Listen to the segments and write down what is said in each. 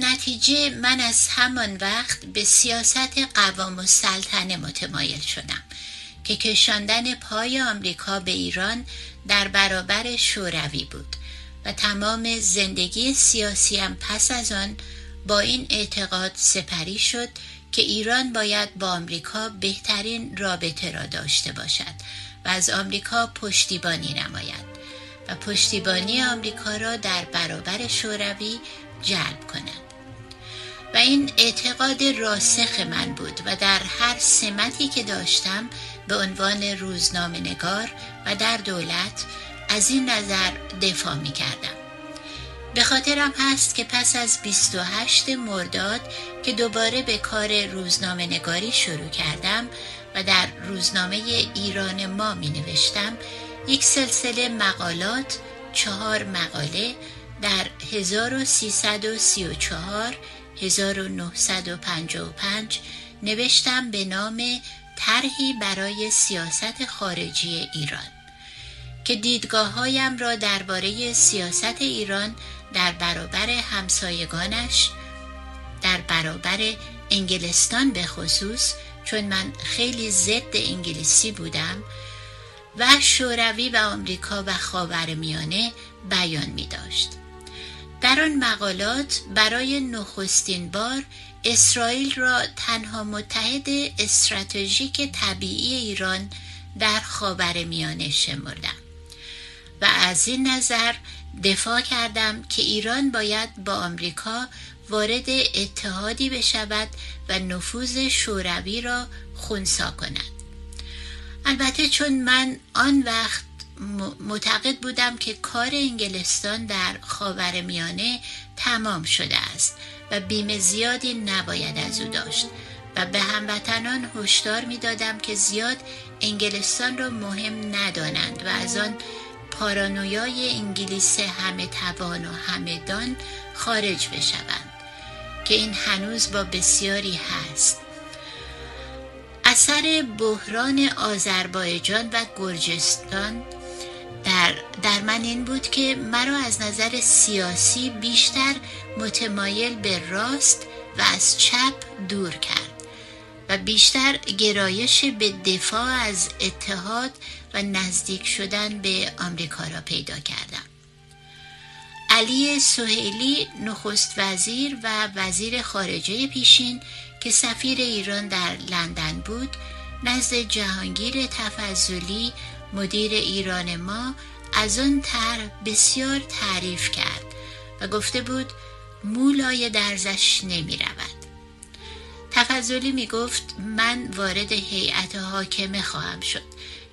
نتیجه من از همان وقت به سیاست قوام و سلطنه متمایل شدم که کشاندن پای آمریکا به ایران در برابر شوروی بود و تمام زندگی سیاسیم پس از آن با این اعتقاد سپری شد که ایران باید با آمریکا بهترین رابطه را داشته باشد و از آمریکا پشتیبانی نماید و پشتیبانی آمریکا را در برابر شوروی جلب کند. و این اعتقاد راسخ من بود و در هر سمتی که داشتم به عنوان روزنامه نگار و در دولت از این نظر دفاع می کردم. به خاطرم هست که پس از 28 مرداد که دوباره به کار روزنامه نگاری شروع کردم و در روزنامه ایران ما می نوشتم یک سلسله مقالات چهار مقاله در 1334 1955 نوشتم به نام طرحی برای سیاست خارجی ایران که دیدگاه هایم را درباره سیاست ایران در برابر همسایگانش در برابر انگلستان به خصوص چون من خیلی ضد انگلیسی بودم و شوروی و آمریکا و خاورمیانه بیان می داشت. در آن مقالات برای نخستین بار اسرائیل را تنها متحد استراتژیک طبیعی ایران در خاورمیانه شمردم و از این نظر دفاع کردم که ایران باید با آمریکا وارد اتحادی بشود و نفوذ شوروی را خونسا کند. البته چون من آن وقت معتقد بودم که کار انگلستان در خاور میانه تمام شده است و بیمه زیادی نباید از او داشت و به هموطنان هشدار می‌دادم که زیاد انگلستان را مهم ندانند و از آن پارانویای انگلیس همه توان و همه دان خارج بشوند که این هنوز با بسیاری هست. اثر بحران آذربایجان و گرجستان در, در من این بود که مرا از نظر سیاسی بیشتر متمایل به راست و از چپ دور کرد و بیشتر گرایش به دفاع از اتحاد و نزدیک شدن به آمریکا را پیدا کردم. علی سهیلی نخست وزیر و وزیر خارجه پیشین که سفیر ایران در لندن بود نزد جهانگیر تفضلی مدیر ایران ما از آن طرح بسیار تعریف کرد و گفته بود مولای درزش نمی رود. تفضلی می گفت من وارد هیئت حاکمه خواهم شد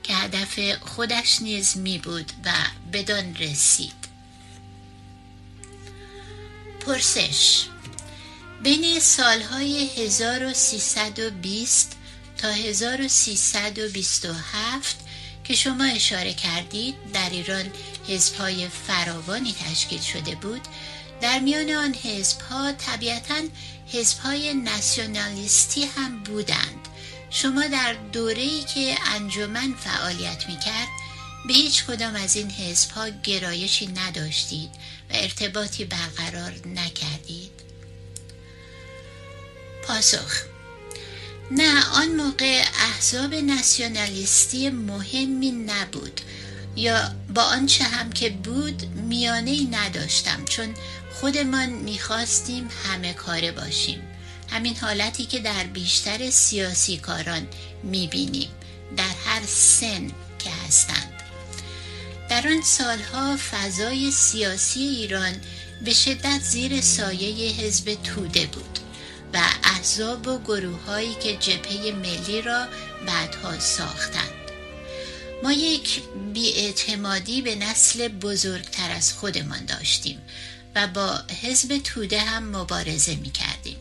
که هدف خودش نیز می بود و بدان رسید. پرسش بین سالهای 1320 تا 1327 که شما اشاره کردید در ایران حزبهای فراوانی تشکیل شده بود. در میان آن حزبها طبیعتا حزبهای ناسیونالیستی هم بودند. شما در دوره‌ای که انجمن فعالیت می‌کرد به هیچ کدام از این حزبها گرایشی نداشتید و ارتباطی برقرار نکردید. پاسخ نه آن موقع احزاب ناسیونالیستی مهمی نبود. یا با آنچه هم که بود میانه ای نداشتم چون خودمان می‌خواستیم همه کاره باشیم. همین حالتی که در بیشتر سیاسی کاران می‌بینیم در هر سن که هستند. در آن سالها فضای سیاسی ایران به شدت زیر سایه حزب توده بود. و احزاب و گروه هایی که جبهه ملی را بعدها ساختند. ما یک بیاعتمادی به نسل بزرگتر از خودمان داشتیم و با حزب توده هم مبارزه می کردیم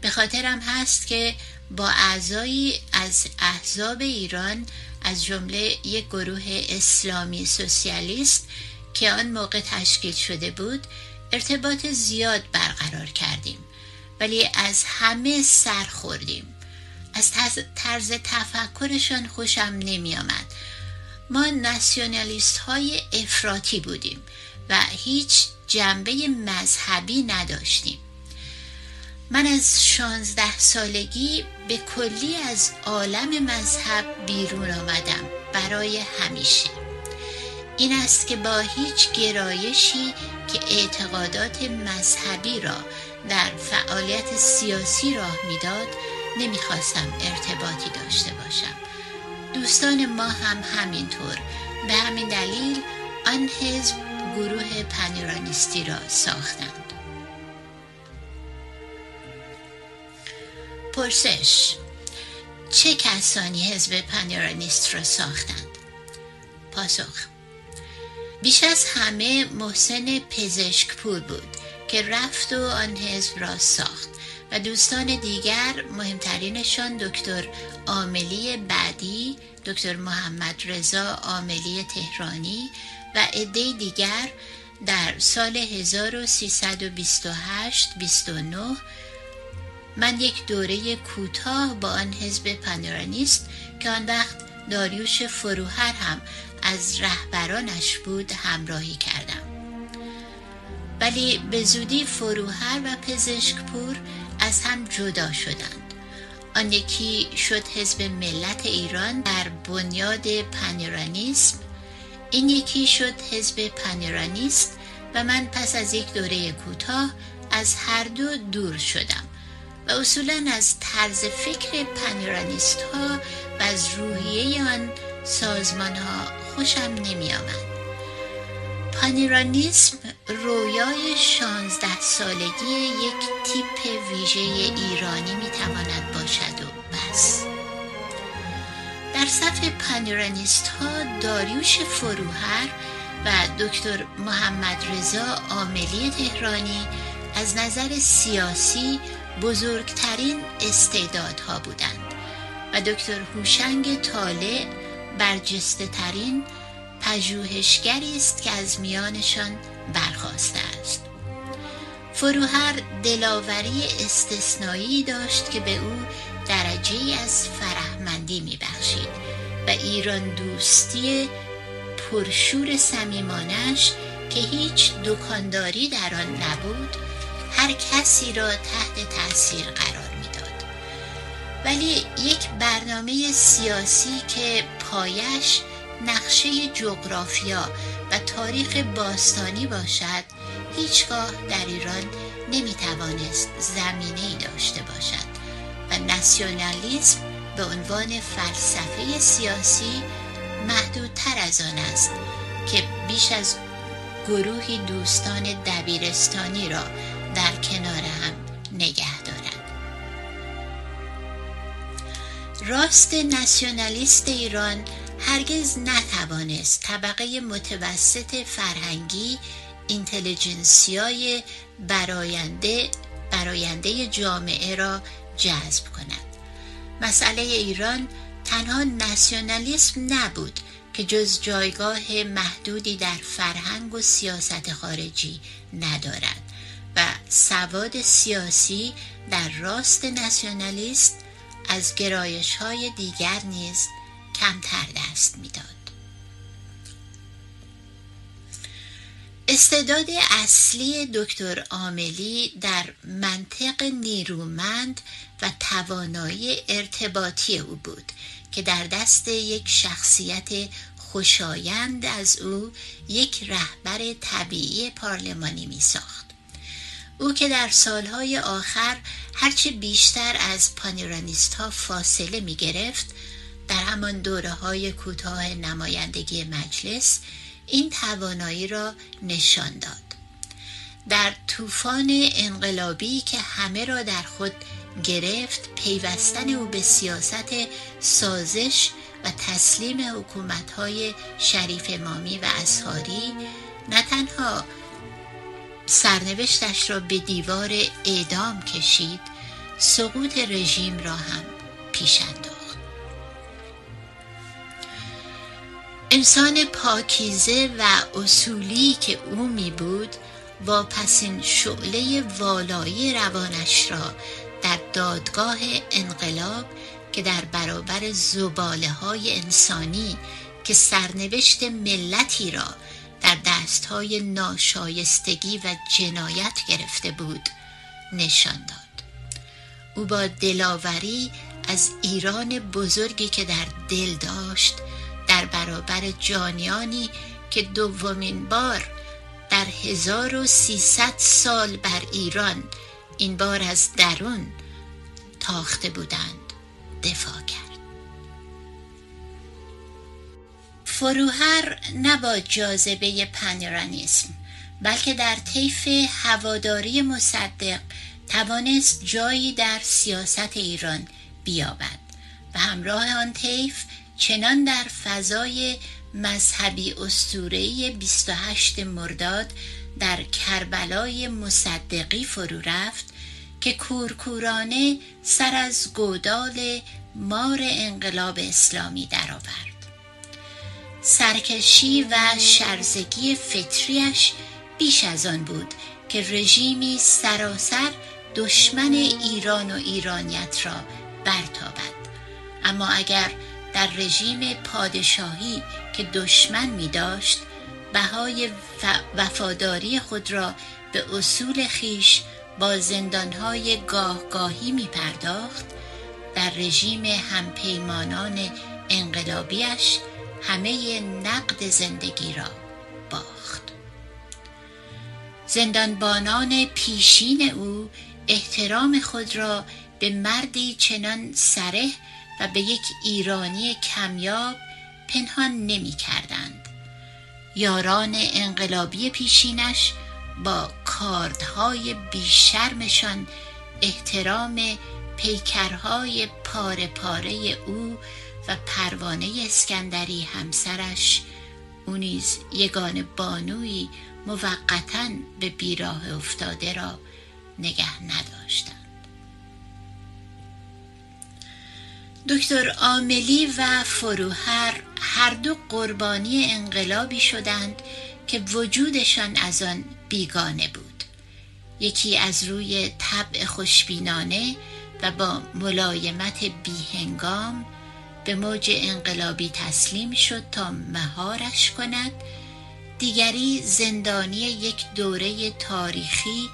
به خاطرم هست که با اعضایی از احزاب ایران از جمله یک گروه اسلامی سوسیالیست که آن موقع تشکیل شده بود ارتباط زیاد برقرار کردیم. ولی از همه سر خوردیم. از طرز تفکرشان خوشم نمی آمد ما ناسیونالیست های افراطی بودیم و هیچ جنبه مذهبی نداشتیم. من از شانزده سالگی به کلی از عالم مذهب بیرون آمدم برای همیشه. این است که با هیچ گرایشی که اعتقادات مذهبی را در فعالیت سیاسی راه می‌داد نمی‌خواستم ارتباطی داشته باشم. دوستان ما هم همینطور. به همین دلیل آن حزب گروه پنیرانیستی را ساختند. پرسش چه کسانی حزب پنیرانیست را ساختند؟ پاسخ بیش از همه محسن پزشکپور بود. که رفت و آن حزب را ساخت. و دوستان دیگر مهمترینشان دکتر عاملی بعدی دکتر محمد رضا عاملی تهرانی و عده دیگر در سال 1328 29 من یک دوره کوتاه با آن حزب پانورانیست که آن وقت داریوش فروهر هم از رهبرانش بود همراهی کردم. ولی به زودی فروهر و پزشکپور از هم جدا شدند آن یکی شد حزب ملت ایران در بنیاد پانیرانیسم این یکی شد حزب پانیرانیست و من پس از یک دوره کوتاه از هر دو دور شدم و اصولا از طرز فکر پنیرانیست ها و از روحیه آن سازمان ها خوشم نمی آمد. پانیرانیسم رویای شانزده سالگی یک تیپ ویژه ایرانی می تواند باشد و بس. در صف پانیرانیست ها داریوش فروهر و دکتر محمد رضا عاملی تهرانی از نظر سیاسی بزرگترین استعدادها بودند و دکتر هوشنگ طالع برجسته ترین پژوهشگری است که از میانشان برخواسته است. فروهر دلاوری استثنایی داشت که به او درجه از فرهمندی میبخشید و ایران دوستی پرشور سمیمانش که هیچ دکانداری در آن نبود هر کسی را تحت تاثیر قرار می‌داد. ولی یک برنامه سیاسی که پایش نقشه جغرافیا و تاریخ باستانی باشد هیچگاه در ایران نمی‌توانست زمینه ای داشته باشد و ناسیونالیسم به عنوان فلسفه سیاسی محدودتر از آن است که بیش از گروهی دوستان دبیرستانی را در کنار هم نگه دارد. راست ناسیونالیست ایران هرگز نتوانست طبقه متوسط فرهنگی اینتلیجنسیای براینده براینده جامعه را جذب کند. مسئله ایران تنها ناسیونالیسم نبود که جز جایگاه محدودی در فرهنگ و سیاست خارجی ندارد و سواد سیاسی در راست ناسیونالیست از گرایش های دیگر نیز کمتر دست می‌داد. استعداد اصلی دکتر عاملی در منطق نیرومند و توانایی ارتباطی او بود که در دست یک شخصیت خوشایند از او یک رهبر طبیعی پارلمانی می ساخت. او که در سالهای آخر هرچه بیشتر از پانیرانیست ها فاصله می گرفت در همان دوره های کوتاه نمایندگی مجلس این توانایی را نشان داد. در طوفان انقلابی که همه را در خود گرفت پیوستن او به سیاست سازش و تسلیم حکومت های شریف امامی و اصحاری نه تنها سرنوشتش را به دیوار اعدام کشید سقوط رژیم را هم پیش انسان پاکیزه و اصولی که او می بود واپسین شعله والایی روانش را در دادگاه انقلاب که در برابر زباله های انسانی که سرنوشت ملتی را در دستهای ناشایستگی و جنایت گرفته بود نشان داد. او با دلاوری از ایران بزرگی که در دل داشت در برابر جانیانی که دومین بار در 1300 سال بر ایران این بار از درون تاخته بودند. دفاع کرد. فروهر نه با جاذبه پنرانیسم بلکه در طیف هواداری مصدق توانست جایی در سیاست ایران بیابد و همراه آن طیف چنان در فضای مذهبی استورهی 28 مرداد در کربلای مصدقی فرو رفت که کورکورانه سر از گودال مار انقلاب اسلامی درآورد. سرکشی و شرزگی فطریش بیش از آن بود که رژیمی سراسر دشمن ایران و ایرانیت را برتابد اما اگر در رژیم پادشاهی که دشمن می داشت بهای وفاداری خود را به اصول خیش با زندانهای گاهگاهی می پرداخت. در رژیم همپیمانان انقلابیش همه نقد زندگی را باخت. زندانبانان پیشین او احترام خود را به مردی چنان سره و به یک ایرانی کمیاب پنهان نمی کردند. یاران انقلابی پیشینش با کاردهای بیشرمشان احترام پیکرهای پاره پاره او و پروانه اسکندری همسرش او نیز یگان بانوی موقتا به بیراه افتاده را نگه نداشتند دکتر آملی و فروهر هر دو قربانی انقلابی شدند که وجودشان از آن بیگانه بود. یکی از روی طبع خوشبینانه و با ملایمت بیهنگام به موج انقلابی تسلیم شد تا مهارش کند. دیگری زندانی یک دوره تاریخی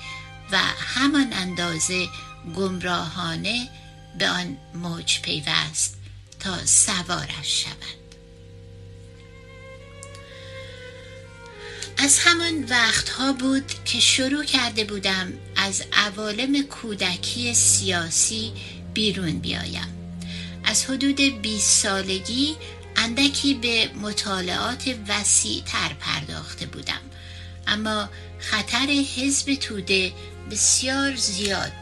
و همان اندازه گمراهانه به آن موج پیوست تا سوارش شود. از همان وقتها بود که شروع کرده بودم از عوالم کودکی سیاسی بیرون بیایم. از حدود 20 سالگی اندکی به مطالعات وسیع تر پرداخته بودم. اما خطر حزب توده بسیار زیاد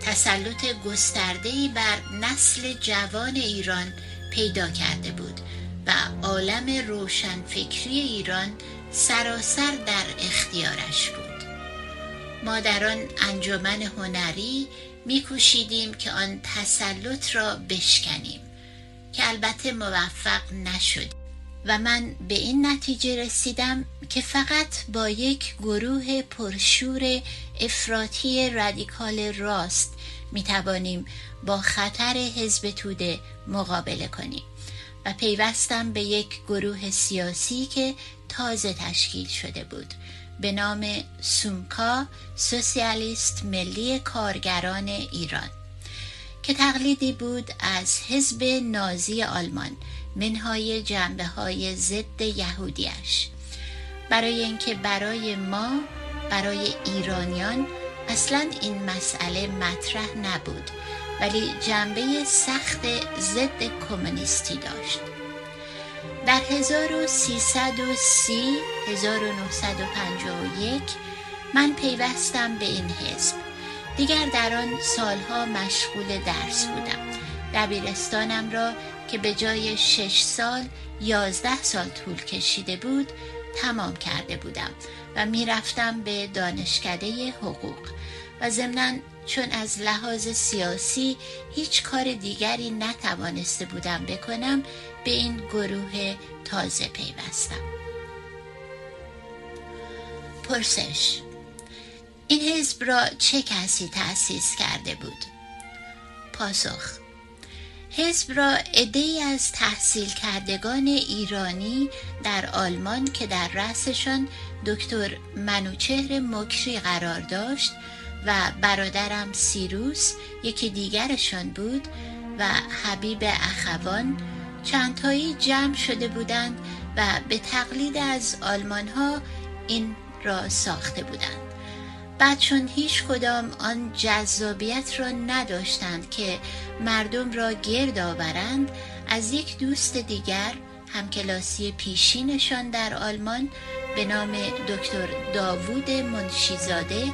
تسلط گستردهی بر نسل جوان ایران پیدا کرده بود و عالم روشنفکری ایران سراسر در اختیارش بود. ما در آن انجمن هنری میکوشیدیم که آن تسلط را بشکنیم که البته موفق نشد و من به این نتیجه رسیدم که فقط با یک گروه پرشور افراطی رادیکال راست می توانیم با خطر حزب توده مقابله کنیم و پیوستم به یک گروه سیاسی که تازه تشکیل شده بود به نام سومکا سوسیالیست ملی کارگران ایران که تقلیدی بود از حزب نازی آلمان منهای جنبه های ضد یهودیش برای اینکه برای ما برای ایرانیان اصلا این مسئله مطرح نبود ولی جنبه سخت ضد کمونیستی داشت. در 1330 1951 من پیوستم به این حزب. دیگر در آن سالها مشغول درس بودم. دبیرستانم را که به جای شش سال یازده سال طول کشیده بود تمام کرده بودم و می‌رفتم به دانشکده حقوق و ضمنا چون از لحاظ سیاسی هیچ کار دیگری نتوانسته بودم بکنم به این گروه تازه پیوستم پرسش این حزب را چه کسی تأسیس کرده بود؟ پاسخ حزب را عده از تحصیل کردگان ایرانی در آلمان که در رأسشان دکتر منوچهر مکری قرار داشت و برادرم سیروس یکی دیگرشان بود و حبیب اخوان چندتایی جمع شده بودند و به تقلید از آلمان ها این را ساخته بودند. بعد چون هیچ کدام آن جذابیت را نداشتند که مردم را گرد آورند از یک دوست دیگر همکلاسی پیشینشان در آلمان به نام دکتر داوود منشیزاده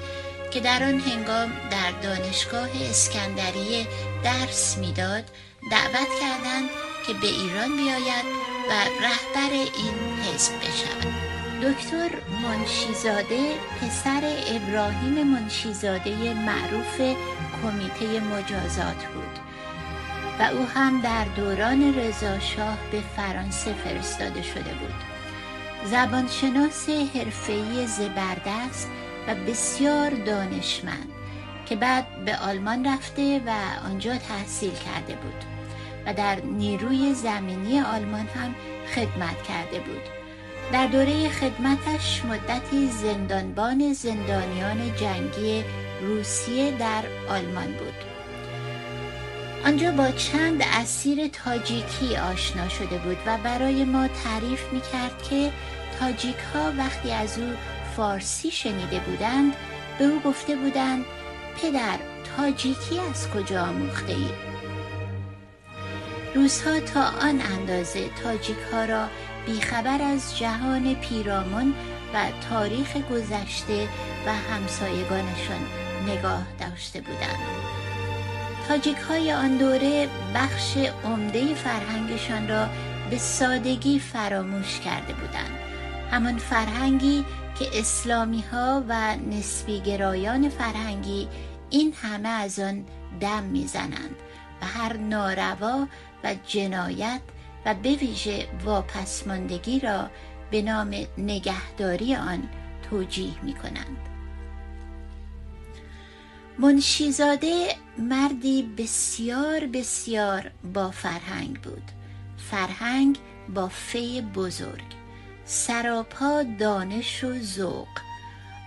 که در آن هنگام در دانشگاه اسکندریه درس می‌داد دعوت کردند که به ایران بیاید و رهبر این حزب بشود. دکتر منشیزاده پسر ابراهیم منشیزاده معروف کمیته مجازات بود. و او هم در دوران رضاشاه به فرانسه فرستاده شده بود. زبانشناس حرفه‌ای زبردست و بسیار دانشمند که بعد به آلمان رفته و آنجا تحصیل کرده بود و در نیروی زمینی آلمان هم خدمت کرده بود. در دوره خدمتش مدتی زندانبان زندانیان جنگی روسیه در آلمان بود آنجا با چند اسیر تاجیکی آشنا شده بود و برای ما تعریف می کرد که تاجیک ها وقتی از او فارسی شنیده بودند به او گفته بودند پدر تاجیکی از کجا آموخته ای؟ روزها تا آن اندازه تاجیک ها را بیخبر از جهان پیرامون و تاریخ گذشته و همسایگانشان نگاه داشته بودند. تاجیک های آن دوره بخش عمده فرهنگشان را به سادگی فراموش کرده بودند. همان فرهنگی که اسلامی ها و نسبی گرایان فرهنگی این همه از آن دم می‌زنند و هر ناروا و جنایت و به ویژه واپسماندگی را به نام نگهداری آن توجیه می کنند. منشیزاده مردی بسیار بسیار با فرهنگ بود. فرهنگ با فی بزرگ. سراپا دانش و ذوق.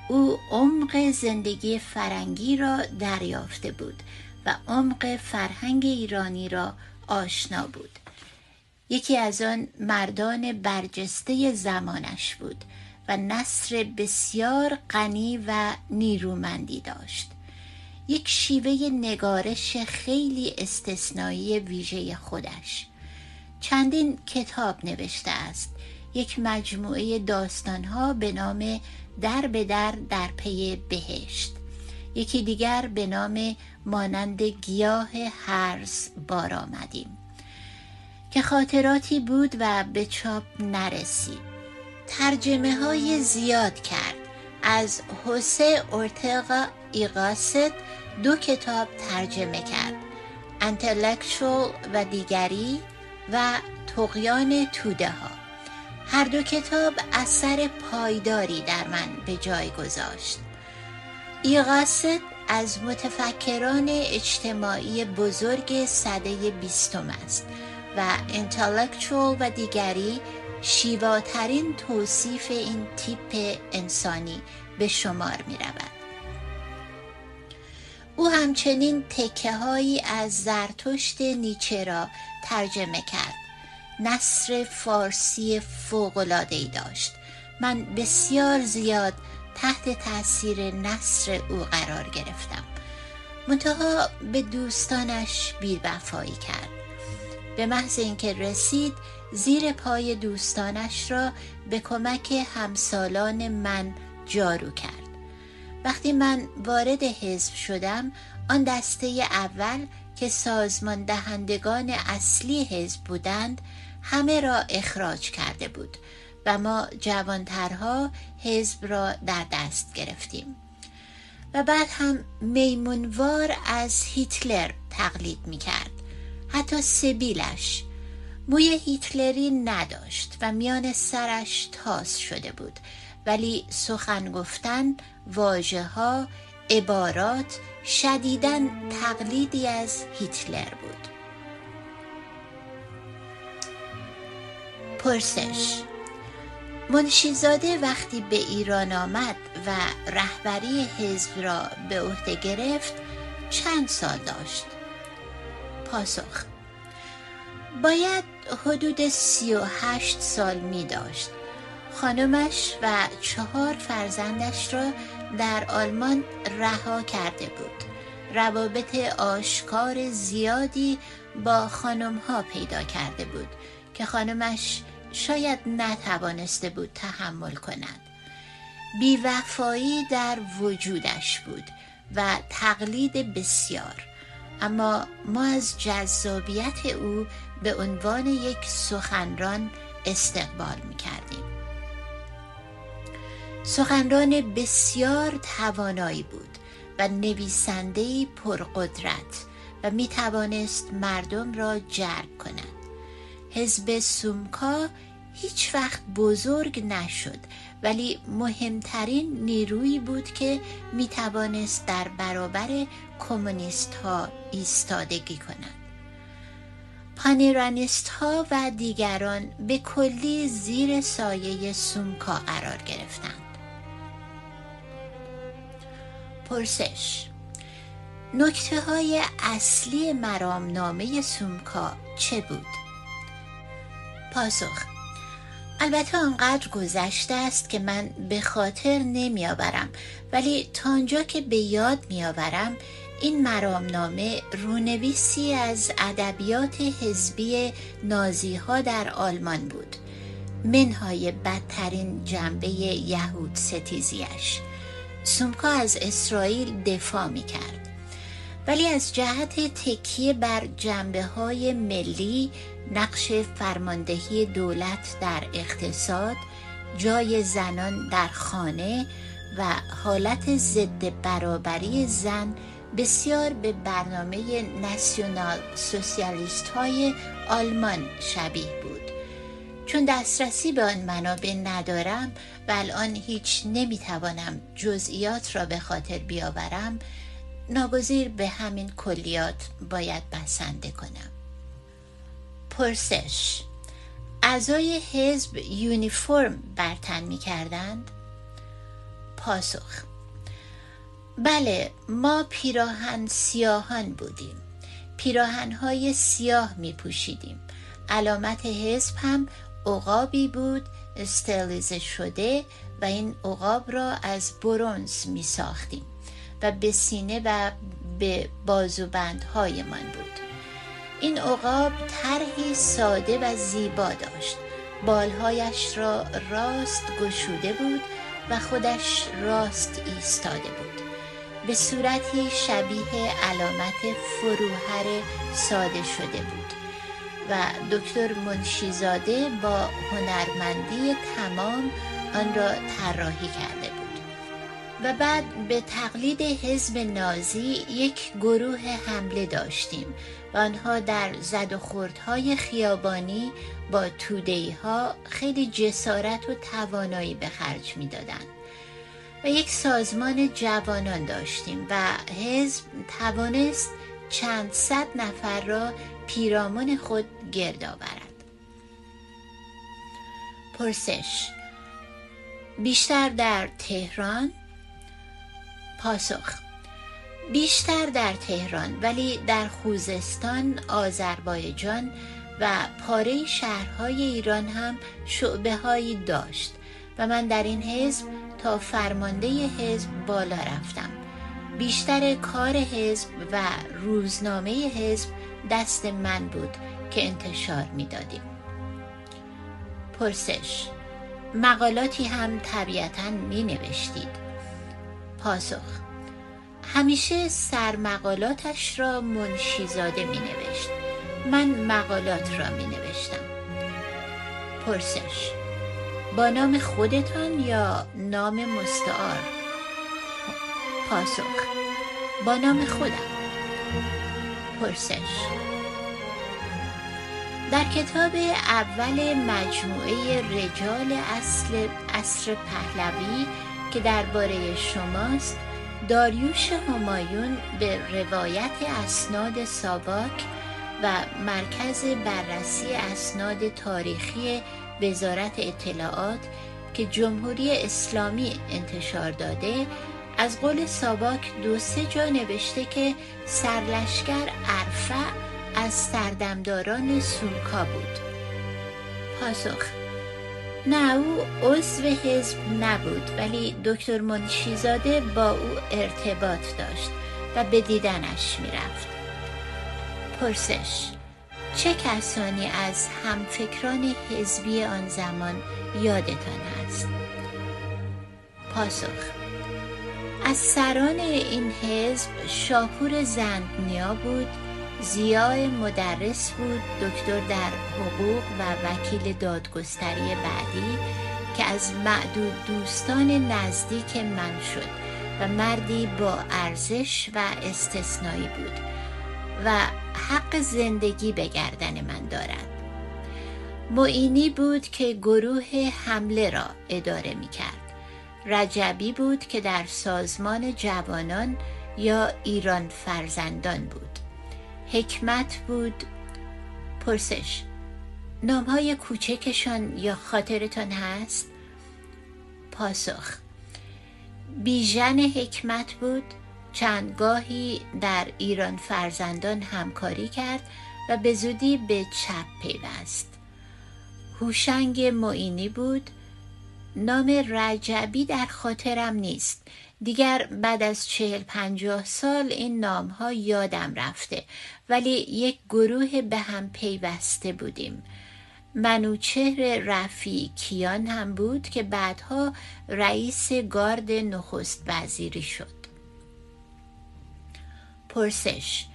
او عمق زندگی فرنگی را دریافته بود و عمق فرهنگ ایرانی را آشنا بود. یکی از آن مردان برجسته زمانش بود و نصر بسیار غنی و نیرومندی داشت. یک شیوه نگارش خیلی استثنایی ویژه خودش. چندین کتاب نوشته است. یک مجموعه داستانها به نام در به در در پی بهشت. یکی دیگر به نام مانند گیاه هرز بار آمدیم. که خاطراتی بود و به چاپ نرسید. ترجمه های زیاد کرد. از حسه ارتقا ایقاست دو کتاب ترجمه کرد. انتلکچول و دیگری و تقیان توده ها هر دو کتاب اثر پایداری در من به جای گذاشت. ایقاست از متفکران اجتماعی بزرگ صده بیستم است. و انتلکچول و دیگری شیواترین توصیف این تیپ انسانی به شمار می رود. او همچنین تکه هایی از زرتشت نیچه را ترجمه کرد. نصر فارسی فوقلادهی داشت. من بسیار زیاد تحت تاثیر نصر او قرار گرفتم. منتها به دوستانش بیوفایی کرد. به محض اینکه رسید زیر پای دوستانش را به کمک همسالان من جارو کرد. وقتی من وارد حزب شدم آن دسته اول که سازمان دهندگان اصلی حزب بودند همه را اخراج کرده بود و ما جوانترها حزب را در دست گرفتیم. و بعد هم میمونوار از هیتلر تقلید می کرد حتی سبیلش. موی هیتلری نداشت و میان سرش تاس شده بود. ولی سخن گفتن واجه ها عبارات شدیدن تقلیدی از هیتلر بود. پرسش. منشیزاده وقتی به ایران آمد و رهبری حزب را به عهده گرفت چند سال داشت؟ پاسخ. باید حدود سی و هشت سال می داشت. خانمش و چهار فرزندش را در آلمان رها کرده بود. روابط آشکار زیادی با خانم ها پیدا کرده بود که خانمش شاید نتوانسته بود تحمل کند. بیوفایی در وجودش بود و تقلید بسیار. اما ما از جذابیت او به عنوان یک سخنران استقبال می کردیم سخنران بسیار توانایی بود و نویسندهی پرقدرت و می توانست مردم را جلب کند. حزب سومکا هیچ وقت بزرگ نشد ولی مهمترین نیرویی بود که می توانست در برابر کمونیست ها ایستادگی کند پانیرانیست ها و دیگران به کلی زیر سایه سومکا قرار گرفتند پرسش نکته های اصلی مرامنامه سومکا چه بود؟ پاسخ البته آنقدر گذشته است که من به خاطر نمیآورم. ولی تا آنجا که به یاد میآورم این مرامنامه رونویسی از ادبیات حزبی نازی ها در آلمان بود. منهای بدترین جنبه یهود ستیزیش سومکا از اسرائیل دفاع می کرد ولی از جهت تکیه بر جنبه های ملی نقش فرماندهی دولت در اقتصاد جای زنان در خانه و حالت ضد برابری زن بسیار به برنامه ناسیونال سوسیالیست های آلمان شبیه بود. چون دسترسی به آن منابع ندارم و الان هیچ نمی‌توانم جزئیات را به خاطر بیاورم ناگزیر به همین کلیات باید بسنده کنم. پرسش. اعضای حزب یونیفرم برتن می کردند؟ پاسخ. بله ما پیراهن سیاهان بودیم. پیراهن های سیاه می پوشیدیم علامت حزب هم عقابی بود استرلیزه شده و این عقاب را از برونز می ساختیم و به سینه و به بازوبندهایمان بود. این عقاب طرحی ساده و زیبا داشت. بالهایش را راست گشوده بود و خودش راست ایستاده بود. به صورتی شبیه علامت فروهر ساده شده بود. و دکتر منشیزاده با هنرمندی تمام آن را طراحی کرده بود. و بعد به تقلید حزب نازی یک گروه حمله داشتیم آنها در زد و خوردهای خیابانی با تودهی ها خیلی جسارت و توانایی به خرج می دادن. و یک سازمان جوانان داشتیم و حزب توانست چند صد نفر را پیرامون خود گرد آورد پرسش بیشتر در تهران پاسخ بیشتر در تهران ولی در خوزستان، آذربایجان و پاره شهرهای ایران هم شعبه هایی داشت و من در این حزب تا فرمانده حزب بالا رفتم بیشتر کار حزب و روزنامه حزب دست من بود که انتشار می‌دادیم. پرسش مقالاتی هم طبیعتا می نوشتید پاسخ همیشه سرمقالاتش را منشیزاده می نوشت من مقالات را می نوشتم پرسش با نام خودتان یا نام مستعار؟ پاسخ با نام خودم. پرسش در کتاب اول مجموعه رجال اصل اصر پهلوی که درباره شماست داریوش همایون به روایت اسناد ساواک و مرکز بررسی اسناد تاریخی وزارت اطلاعات که جمهوری اسلامی انتشار داده از قول ساواک دو سه جا نوشته که سرلشکر ارفع از سردمداران سولکا بود. پاسخ نه او عضو حزب نبود ولی دکتر منشیزاده با او ارتباط داشت و به دیدنش می‌رفت پرسش چه کسانی از همفکران حزبی آن زمان یادتان است؟ پاسخ از سران این حزب شاپور زندنیا بود زیای مدرس بود دکتر در حقوق و وکیل دادگستری بعدی که از معدود دوستان نزدیک من شد و مردی با ارزش و استثنایی بود و حق زندگی به گردن من دارد. معینی بود که گروه حمله را اداره می کرد. رجبی بود که در سازمان جوانان یا ایران فرزندان بود. حکمت بود. پرسش. نامهای کوچکشان یا خاطرتان هست؟ پاسخ. بیژن حکمت بود. چندگاهی در ایران فرزندان همکاری کرد و به زودی به چپ پیوست. هوشنگ معینی بود. نام رجبی در خاطرم نیست. دیگر بعد از چهل پنجاه سال این نام ها یادم رفته ولی یک گروه به هم پیوسته بودیم. منوچهر رفی کیان هم بود که بعدها رئیس گارد نخست وزیری شد. پرسش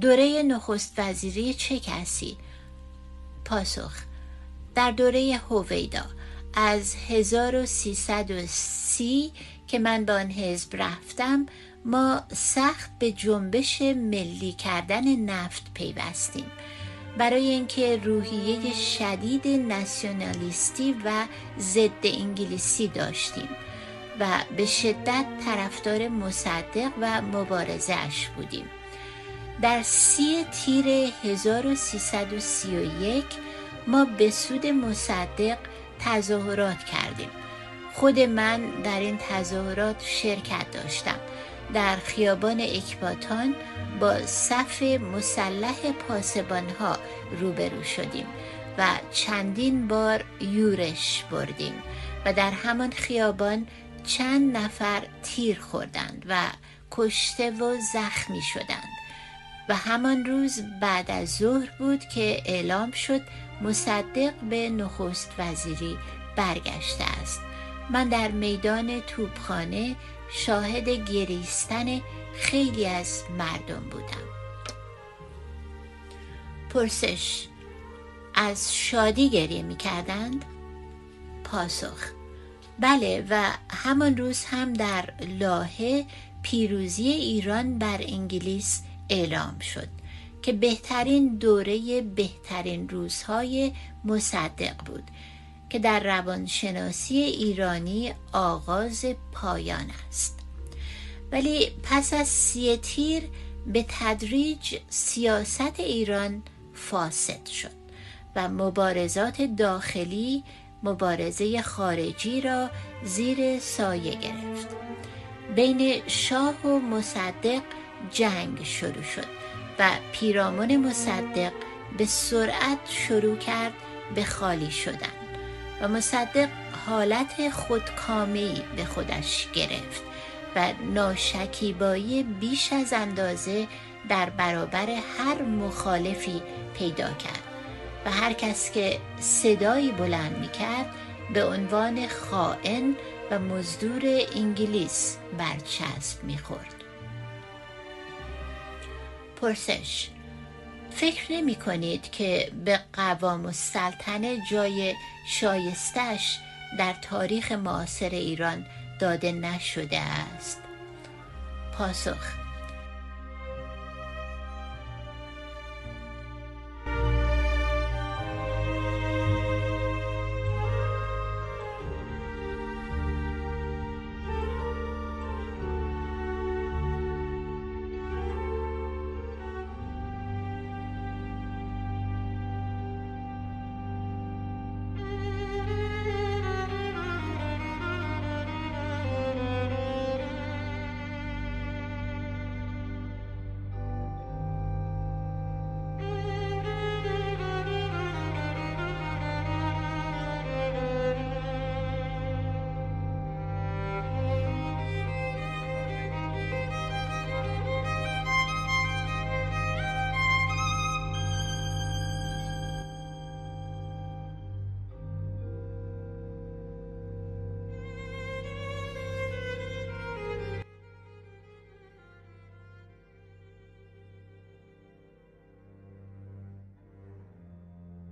دوره نخست وزیری چه کسی؟ پاسخ در دوره هویدا. از 1330 که من به آن حزب رفتم ما سخت به جنبش ملی کردن نفت پیوستیم. برای اینکه روحیه شدید ناسیونالیستی و ضد انگلیسی داشتیم و به شدت طرفدار مصدق و مبارزش بودیم. در سی تیر 1331 ما به سود مصدق تظاهرات کردیم. خود من در این تظاهرات شرکت داشتم. در خیابان اکباتان با صف مسلح پاسبان ها روبرو شدیم و چندین بار یورش بردیم و در همان خیابان چند نفر تیر خوردند و کشته و زخمی شدند. و همان روز بعد از ظهر بود که اعلام شد مصدق به نخست وزیری برگشته است. من در میدان توپخانه شاهد گریستن خیلی از مردم بودم. پرسش از شادی گریه می کردند؟ پاسخ بله و همان روز هم در لاهه پیروزی ایران بر انگلیس اعلام شد. که بهترین دوره بهترین روزهای مصدق بود که در روانشناسی ایرانی آغاز پایان است. ولی پس از سی تیر به تدریج سیاست ایران فاسد شد و مبارزات داخلی مبارزه خارجی را زیر سایه گرفت. بین شاه و مصدق جنگ شروع شد. و پیرامون مصدق به سرعت شروع کرد به خالی شدن و مصدق حالت خودکامی به خودش گرفت و ناشکیبایی بیش از اندازه در برابر هر مخالفی پیدا کرد و هر کس که صدایی بلند می کرد به عنوان خائن و مزدور انگلیس برچسب می خورد. پرسش. فکر نمی کنید که به قوام السلطنه جای شایستش در تاریخ معاصر ایران داده نشده است؟ پاسخ